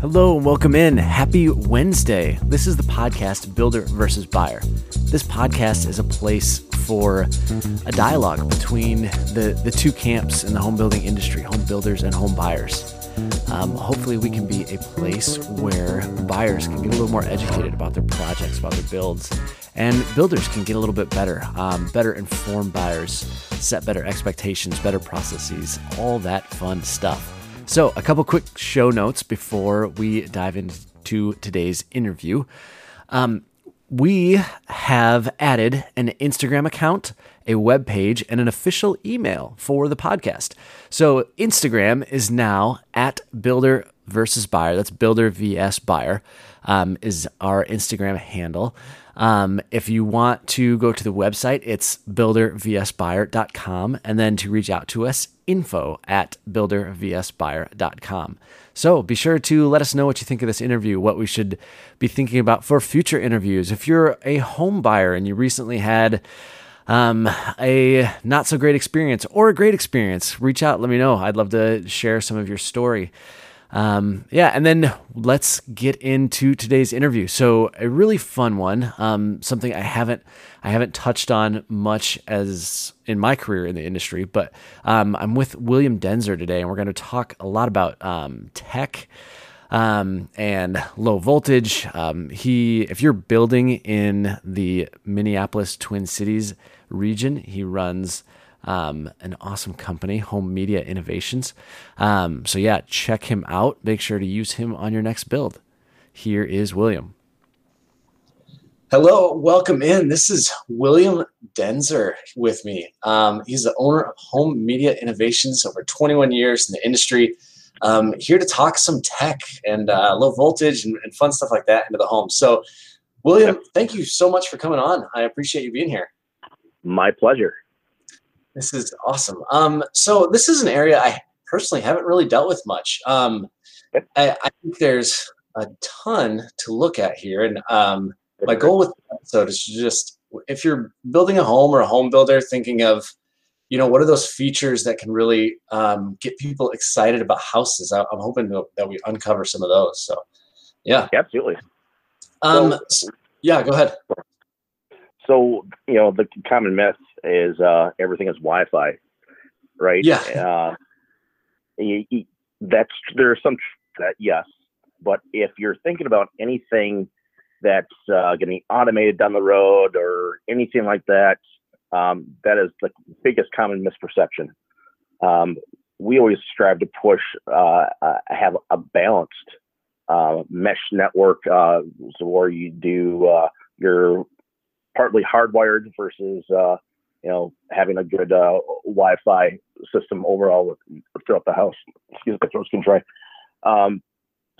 Hello and welcome in. Happy Wednesday. This is the podcast Builder versus Buyer. This podcast is a place for a dialogue between the, the two camps in the home building industry home builders and home buyers. Um, hopefully, we can be a place where buyers can get a little more educated about their projects, about their builds, and builders can get a little bit better, um, better informed buyers, set better expectations, better processes, all that fun stuff. So, a couple quick show notes before we dive into today's interview. Um, we have added an Instagram account, a web page, and an official email for the podcast. So Instagram is now at Builder versus Buyer. That's Builder vs Buyer um, is our Instagram handle. Um, if you want to go to the website, it's buildervsbuyer.com. And then to reach out to us, info at buildervsbuyer.com. So be sure to let us know what you think of this interview, what we should be thinking about for future interviews. If you're a home buyer and you recently had um, a not so great experience or a great experience, reach out, let me know. I'd love to share some of your story. Um, yeah, and then let's get into today's interview. So a really fun one, um, something I haven't I haven't touched on much as in my career in the industry, but um, I'm with William Denzer today, and we're going to talk a lot about um, tech. Um, and low voltage. Um, he, if you're building in the Minneapolis Twin Cities region, he runs um, an awesome company, Home Media Innovations. Um, so, yeah, check him out. Make sure to use him on your next build. Here is William. Hello, welcome in. This is William Denzer with me. Um, he's the owner of Home Media Innovations, over 21 years in the industry. Um, here to talk some tech and uh, low voltage and, and, fun stuff like that into the home. So, William, thank you so much for coming on. I appreciate you being here. My pleasure. This is awesome. Um, so this is an area I personally haven't really dealt with much. Um, I, I, think there's a ton to look at here, and um, my goal with the episode is just if you're building a home or a home builder, thinking of you know what are those features that can really um, get people excited about houses. I, am hoping that we uncover some of those. So, yeah, absolutely. Um, so, yeah, go ahead. So you know the common myth is uh, everything is Wi-Fi, right? Yeah. Uh, you, you, that's there are some that yes, but if you're thinking about anything that's uh, be automated down the road or anything like that, um, that is the biggest common misperception. Um, we always strive to push uh, uh, have a balanced uh, mesh network, uh, so where you do uh, your partly hardwired versus uh, you know having a good uh, Wi-Fi system overall throughout the house. Excuse me, my throat's can dry. Um,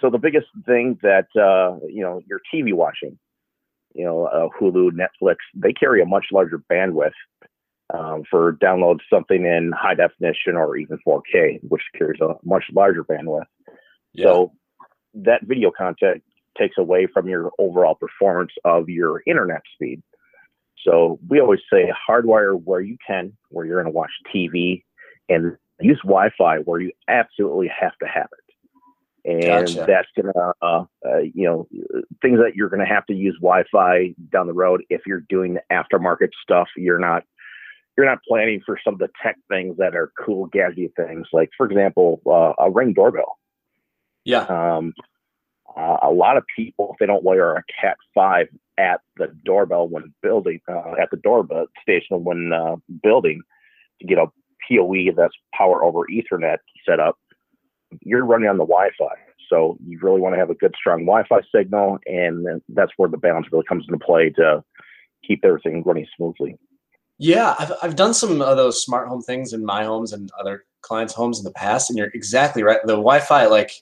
so the biggest thing that uh, you know your TV watching, you know uh, Hulu, Netflix, they carry a much larger bandwidth um, for download something in high definition or even 4K, which carries a much larger bandwidth. Yeah. So that video content takes away from your overall performance of your internet speed. So we always say hardwire where you can, where you're going to watch TV, and use Wi-Fi where you absolutely have to have it. And gotcha. that's going to, uh, uh, you know, things that you're going to have to use Wi-Fi down the road. If you're doing the aftermarket stuff, you're not, you're not planning for some of the tech things that are cool gadget things. Like, for example, uh, a ring doorbell. Yeah. Um, uh, a lot of people, if they don't wear a Cat Five at the doorbell when building, uh, at the doorbell station when uh, building, to get a PoE that's power over Ethernet set up, you're running on the Wi-Fi. So you really want to have a good, strong Wi-Fi signal, and that's where the balance really comes into play to keep everything running smoothly. Yeah, I've, I've done some of those smart home things in my homes and other clients' homes in the past, and you're exactly right. The Wi-Fi, like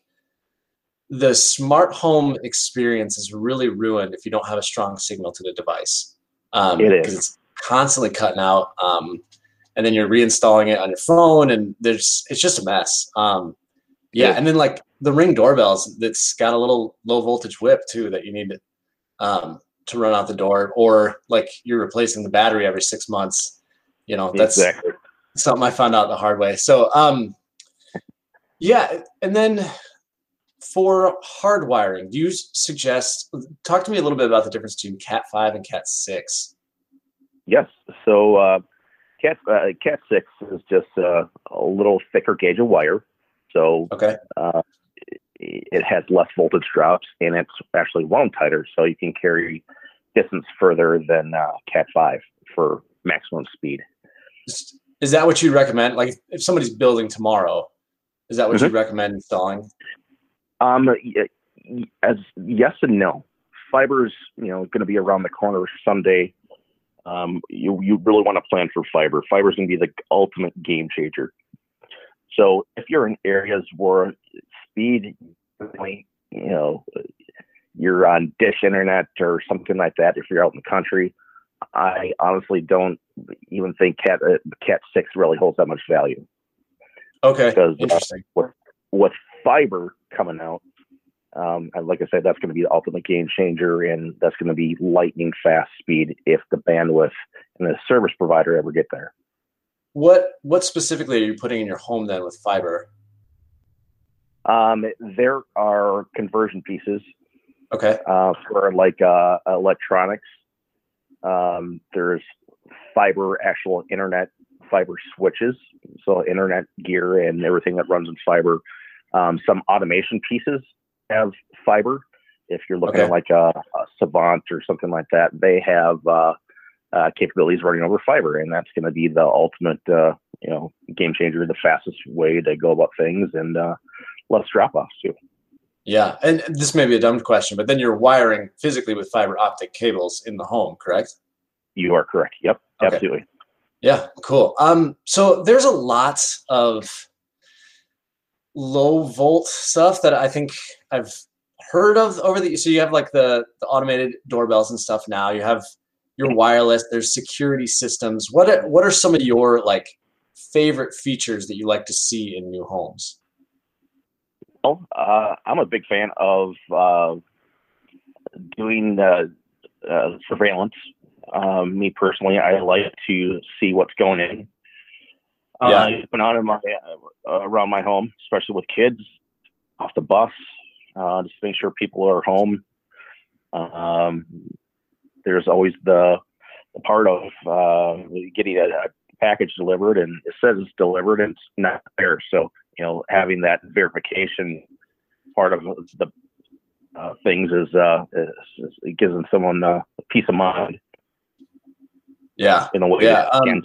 the smart home experience is really ruined if you don't have a strong signal to the device. Um, it is. It's constantly cutting out. Um, and then you're reinstalling it on your phone and there's, it's just a mess. Um, yeah. And then like the ring doorbells that's got a little low voltage whip too, that you need to, um, to run out the door or like you're replacing the battery every six months, you know, that's exactly. something I found out the hard way. So, um, yeah. And then for hardwiring, do you suggest? Talk to me a little bit about the difference between Cat five and Cat six. Yes. So uh, Cat uh, Cat six is just uh, a little thicker gauge of wire. So okay. Uh, it has less voltage drops and it's actually wound tighter, so you can carry distance further than uh, Cat five for maximum speed. Is that what you recommend? Like, if somebody's building tomorrow, is that what mm-hmm. you recommend installing? Um, as yes and no. Fiber's you know going to be around the corner someday. Um, you you really want to plan for fiber. Fiber's going to be the ultimate game changer. So if you're in areas where speed, you know, you're on dish internet or something like that, if you're out in the country, I honestly don't even think Cat uh, Cat Six really holds that much value. Okay, because interesting. Uh, with, with fiber coming out, um, and like I said, that's going to be the ultimate game changer, and that's going to be lightning fast speed if the bandwidth and the service provider ever get there. What what specifically are you putting in your home then with fiber? Um, there are conversion pieces. Okay. Uh, for like uh, electronics, um, there's fiber actual internet fiber switches, so internet gear and everything that runs in fiber. Um, some automation pieces have fiber. If you're looking okay. at like a, a, Savant or something like that, they have uh, uh, capabilities running over fiber, and that's going to be the ultimate, uh, you know, game changer, the fastest way to go about things, and uh, less drop offs too. Yeah, and this may be a dumb question, but then you're wiring physically with fiber optic cables in the home, correct? You are correct. Yep, okay. absolutely. Yeah, cool. Um, so there's a lot of low volt stuff that I think I've heard of over the. So you have like the the automated doorbells and stuff now. You have your wireless. There's security systems. What are, what are some of your like favorite features that you like to see in new homes? Well, uh, I'm a big fan of uh, doing uh, surveillance um, me personally, I like to see what's going in. Uh, yeah. Uh, been out in my uh, around my home, especially with kids, off the bus, uh, just make sure people are home. Um, there's always the, the part of uh, getting a, a, package delivered, and it says it's delivered and it's not there. So you know, having that verification part of the uh, things is, uh, is, is, it gives someone uh, peace of mind. Yeah. In a way yeah. Um,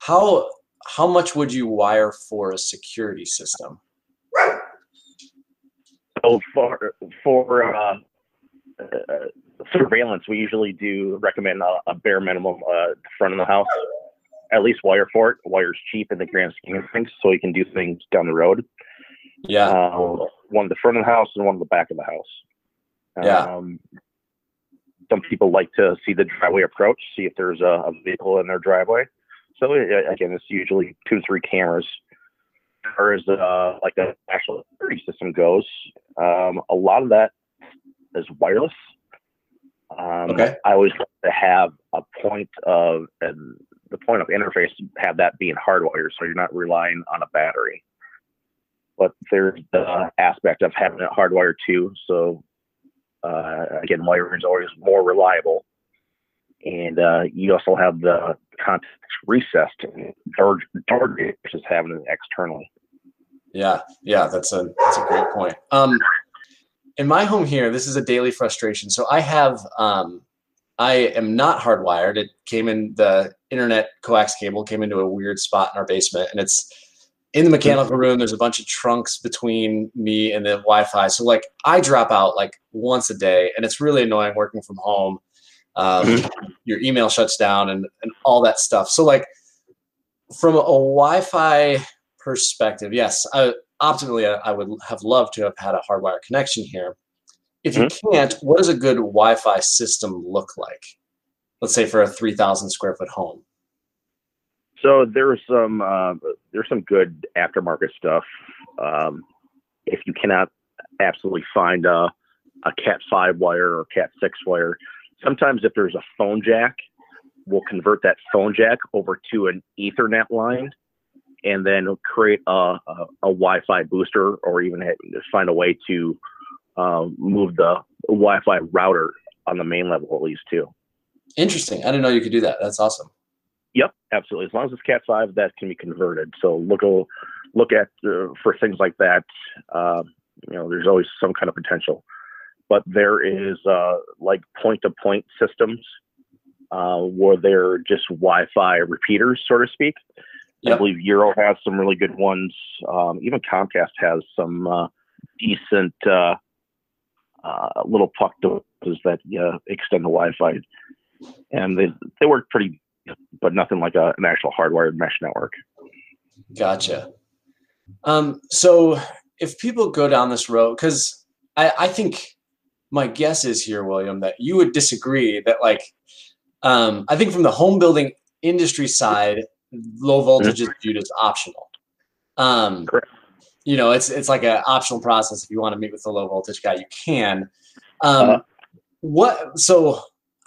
how how much would you wire for a security system? So for for uh, uh, surveillance, we usually do recommend a, a bare minimum uh, front of the house, at least wire for it. Wire's cheap in the grand scheme of things, so you can do things down the road. Yeah. Uh, one the front of the house and one at the back of the house. Yeah. Um, some people like to see the driveway approach, see if there's a, a vehicle in their driveway. So again, it's usually two to three cameras. As far as uh, like the actual security system goes, um, a lot of that is wireless. Um, okay. I always like to have a point of and the point of interface have that being hardwired, so you're not relying on a battery. But there's the aspect of having it hardwired too, so uh, again, wiring is always more reliable. And uh, you also have the context recessed target versus having it externally. Yeah, yeah, that's a that's a great point. Um, in my home here, this is a daily frustration. So I have um, I am not hardwired. It came in the internet coax cable came into a weird spot in our basement, and it's in the mechanical room there's a bunch of trunks between me and the wi-fi so like i drop out like once a day and it's really annoying working from home um, mm-hmm. Your email shuts down and, and all that stuff so like from a wi-fi perspective yes I, optimally I, would have loved to have had a hardwire connection here if you mm-hmm. can't what does a good wi-fi system look like let's say for a 3000 square foot home so there's some uh, there's some good aftermarket stuff. Um, if you cannot absolutely find a, a Cat five wire or Cat six wire, sometimes if there's a phone jack, we'll convert that phone jack over to an Ethernet line, and then create a, a, a Wi-Fi booster, or even find a way to um, move the Wi-Fi router on the main level at least too. Interesting. I didn't know you could do that. That's awesome. Yep, absolutely. As long as it's Cat five, that can be converted. So look look at uh, for things like that. Uh, you know, there's always some kind of potential, but there is uh, like point to point systems uh, where they're just Wi-Fi repeaters, so to speak. Yep. I believe Eero has some really good ones. Um, even Comcast has some uh, decent uh, uh, little puck devices that uh, extend the Wi-Fi, and they they work pretty, but nothing like a, an actual hardwired mesh network. Gotcha. Um, so if people go down this road, because I, I think my guess is here, William, that you would disagree that like um, I think from the home building industry side, low voltage is viewed as optional. Um, Correct. You know, it's it's like an optional process. If you want to meet with the low voltage guy, you can. Um, uh-huh. What so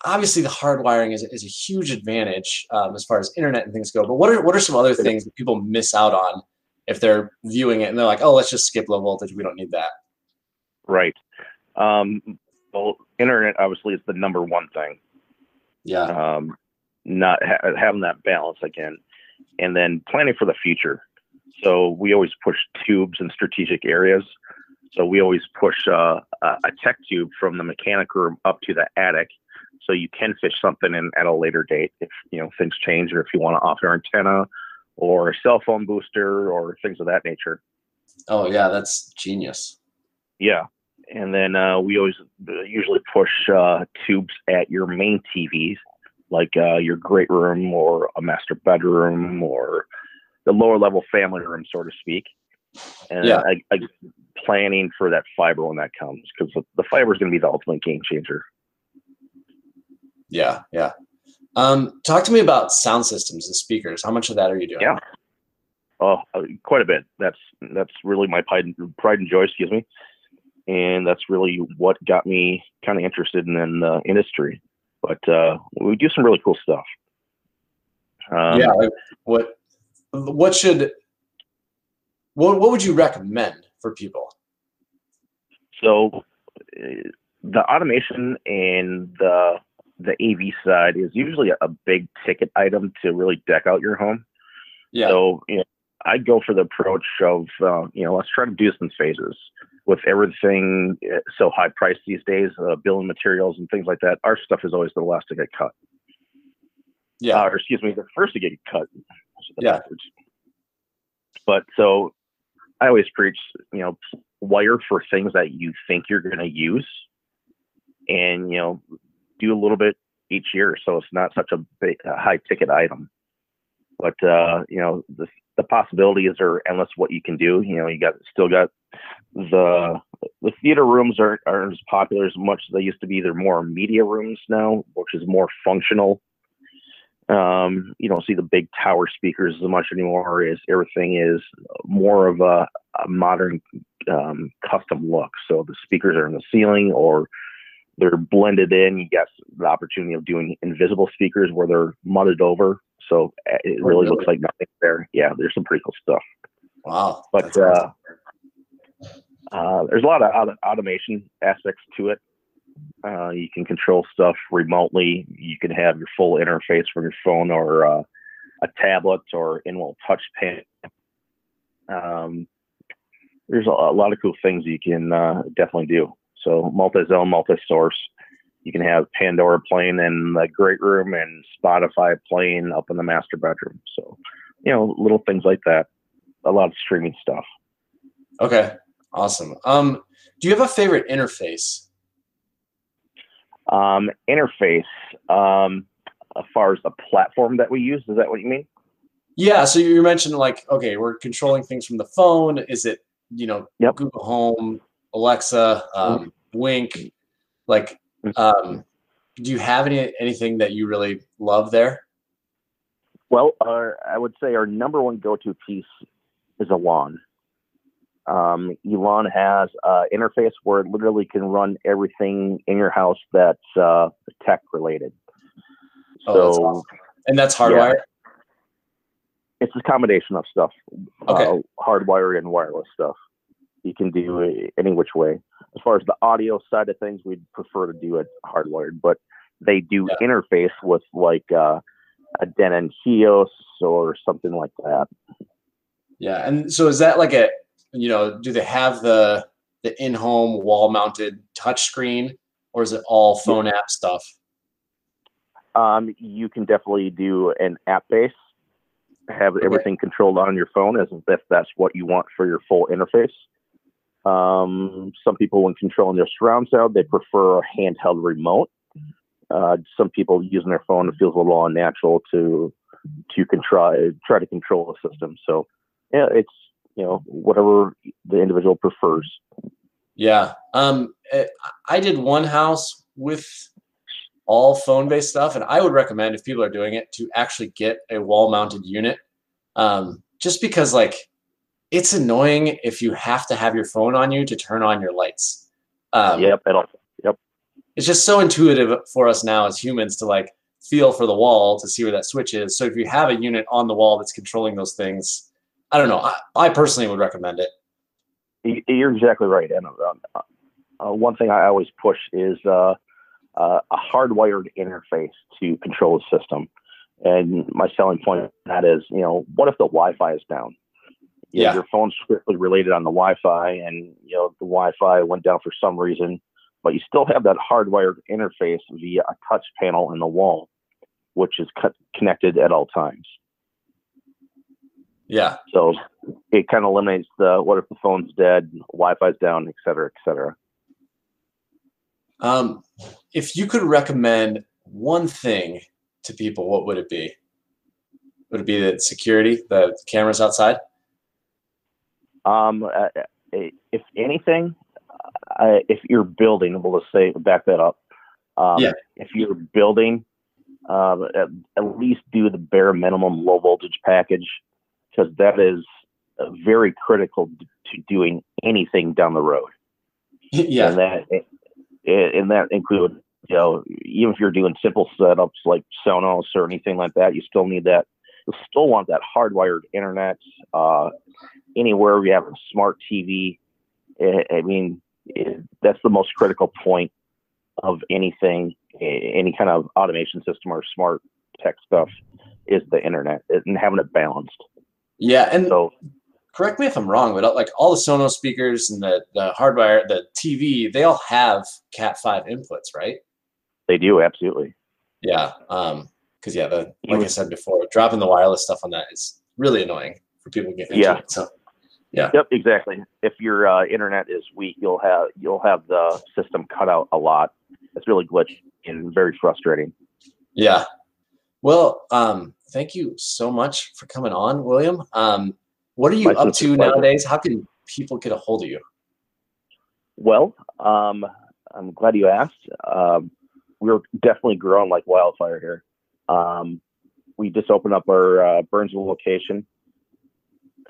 obviously the hardwiring is, is a huge advantage um, as far as internet and things go. But what are what are some other things that people miss out on if they're viewing it and they're like, oh, let's just skip low voltage. We don't need that. Right. Um, well, internet obviously is the number one thing. Yeah. Um, not ha- having that balance again, and then planning for the future. So we always push tubes in strategic areas. So we always push uh, a tech tube from the mechanic room up to the attic, so you can fish something in at a later date if you know things change, or if you want to offer antenna or a cell phone booster or things of that nature. Oh yeah, that's genius. Yeah, and then uh, we always uh, usually push uh, tubes at your main TVs, like uh, your great room or a master bedroom or the lower level family room, so to speak. And yeah. I, I, planning for that fiber when that comes because the, fiber is going to be the ultimate game changer. Yeah, yeah. Um, talk to me about sound systems and speakers. How much of that are you doing? Yeah. Oh, uh, quite a bit. That's that's really my pride and, pride and joy. Excuse me and that's really what got me kind of interested in, in the industry. But uh, we do some really cool stuff. Um, yeah. What what should what what would you recommend for people? So uh, the automation and the the AV side is usually a big ticket item to really deck out your home. Yeah. So you know, I go for the approach of uh, you know let's try to do this in phases with everything eh, so high priced these days, uh, building materials and things like that, our stuff is always the last to get cut. Yeah. Uh, or excuse me, the first to get cut. Yeah. Backwards. But so I always preach, you know, wire for things that you think you're going to use and, you know, do a little bit each year. So it's not such a, big, a high ticket item. But, uh, you know, the, the possibilities are endless what you can do. You know, you got still got the the theater rooms are aren't as popular as much as they used to be. They're more media rooms now, which is more functional. Um, you don't see the big tower speakers as much anymore. Is everything is more of a, a modern um, custom look. So the speakers are in the ceiling or they're blended in. You get the opportunity of doing invisible speakers where they're mudded over. So uh, it oh, really, really? looks like nothing there. Yeah, there's some pretty cool stuff. Wow. But uh, uh, there's a lot of automation aspects to it. Uh, you can control stuff remotely. You can have your full interface from your phone or uh, a tablet or in-wall touch pen. Um, there's a, a, lot of cool things you can uh, definitely do. So multi-zone, multi-source. You can have Pandora playing in the great room and Spotify playing up in the master bedroom. So, you know, little things like that. A lot of streaming stuff. Okay, awesome. Um, do you have a favorite interface? Um, interface, um, as far as the platform that we use, is that what you mean? Yeah. So you mentioned like, okay, we're controlling things from the phone. Is it, you know, yep. Google Home, Alexa, um, mm-hmm. Wink? Like. Um, do you have any anything that you really love there? Well, our, I would say our number one go-to piece is Elan. Um, Elan has an interface where it literally can run everything in your house that's uh, tech related. Oh, so, that's awesome. and that's hardwired. it's a combination of stuff. Okay. Uh, hardwired and wireless stuff. You can do it any which way. As far as the audio side of things, we'd prefer to do it hardwired, but they do Yeah. interface with like uh, a Denon HEOS or something like that. Yeah, and so is that like a you know do they have the the in-home wall-mounted touchscreen or is it all phone app stuff? Um, you can definitely do an app base, have everything controlled on your phone as if that's what you want for your full interface. Um, some people, when controlling their surround sound, they prefer a handheld remote. Uh, some people using their phone, it feels a little unnatural to to control try to control the system. So, yeah, it's you know whatever the individual prefers. Yeah. Um, eh, I did one house with all phone-based stuff, and I would recommend if people are doing it to actually get a wall-mounted unit, um, just because like it's annoying if you have to have your phone on you to turn on your lights. Um, yep, it'll it's just so intuitive for us now as humans to like feel for the wall to see where that switch is. So if you have a unit on the wall that's controlling those things, I don't know. I, I personally would recommend it. You're exactly right. And uh, uh, one thing I always push is uh, uh, a hardwired interface to control the system. And my selling point that is, you know, what if the Wi-Fi is down? You know, Yeah. your phone's strictly related on the Wi-Fi, and you know the Wi-Fi went down for some reason, but you still have that hardwired interface via a touch panel in the wall, which is co- connected at all times. Yeah. So it kind of eliminates the what if the phone's dead, Wi-Fi's down, et cetera, et cetera. Um, if you could recommend one thing to people, what would it be? Would it be the security, the cameras outside? Um, uh, uh, if anything, uh, if you're building, we'll just say back that up. Um, Yeah. If you're building, um, at, at least do the bare minimum low voltage package because that is uh, very critical to doing anything down the road. yeah. and that and that include you know even if you're doing simple setups like Sonos or anything like that, you still need that. You still want that hardwired internet. Uh, anywhere you have a smart TV, I, mean that's the most critical point of anything, any kind of automation system or smart tech stuff is the internet and having it balanced. Yeah. And So correct me if I'm wrong, but uh, like all the Sonos speakers and the, the hardwire, the TV, they all have Cat 5 inputs, right? they do absolutely. Yeah. Um, cause yeah, the, like I said before, dropping the wireless stuff on that is really annoying for people getting into Yeah. it. So yeah. Yep, exactly. If your uh, internet is weak, you'll have you'll have the system cut out a lot. It's really glitchy and very frustrating. yeah. Well, um, thank you so much for coming on, William. Um, what are you My up to nowadays? How can people get a hold of you? Well, um, I'm glad you asked. Um, we're definitely growing like wildfire here. Um, we just opened up our uh, Burnsville location,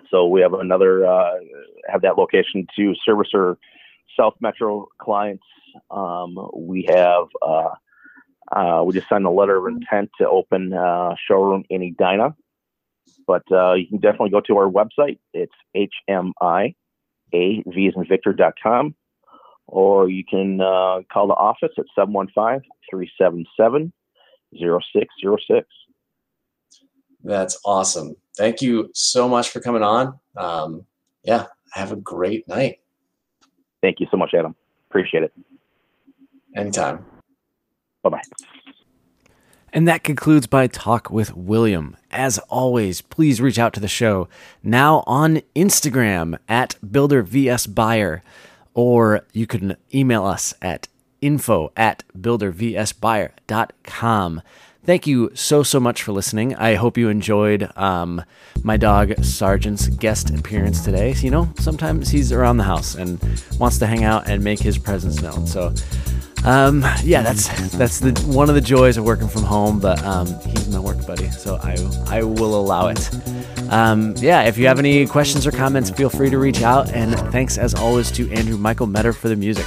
so we have another uh, have that location to service our South Metro clients. Um, we have uh, uh, we just signed a letter of intent to open uh, showroom in Edina, but uh, you can definitely go to our website. It's hmi a v victor.com or you can call the office at 715-377-0606 That's awesome. Thank you so much for coming on. Um, yeah, have a great night. thank you so much adam appreciate it Anytime. bye-bye And that concludes my talk with William. As always, please reach out to the show now on Instagram at BuilderVSBuyer, or you can email us at info at buildervsbuyer.com. Thank you so, so much for listening. I hope you enjoyed um, my dog Sergeant's guest appearance today. You know, sometimes he's around the house and wants to hang out and make his presence known. So, um, yeah, that's that's the one of the joys of working from home. But um, he's my work buddy, so I I will allow it. Um, yeah, if you have any questions or comments, feel free to reach out. And thanks as always to Andrew Michael Metter for the music.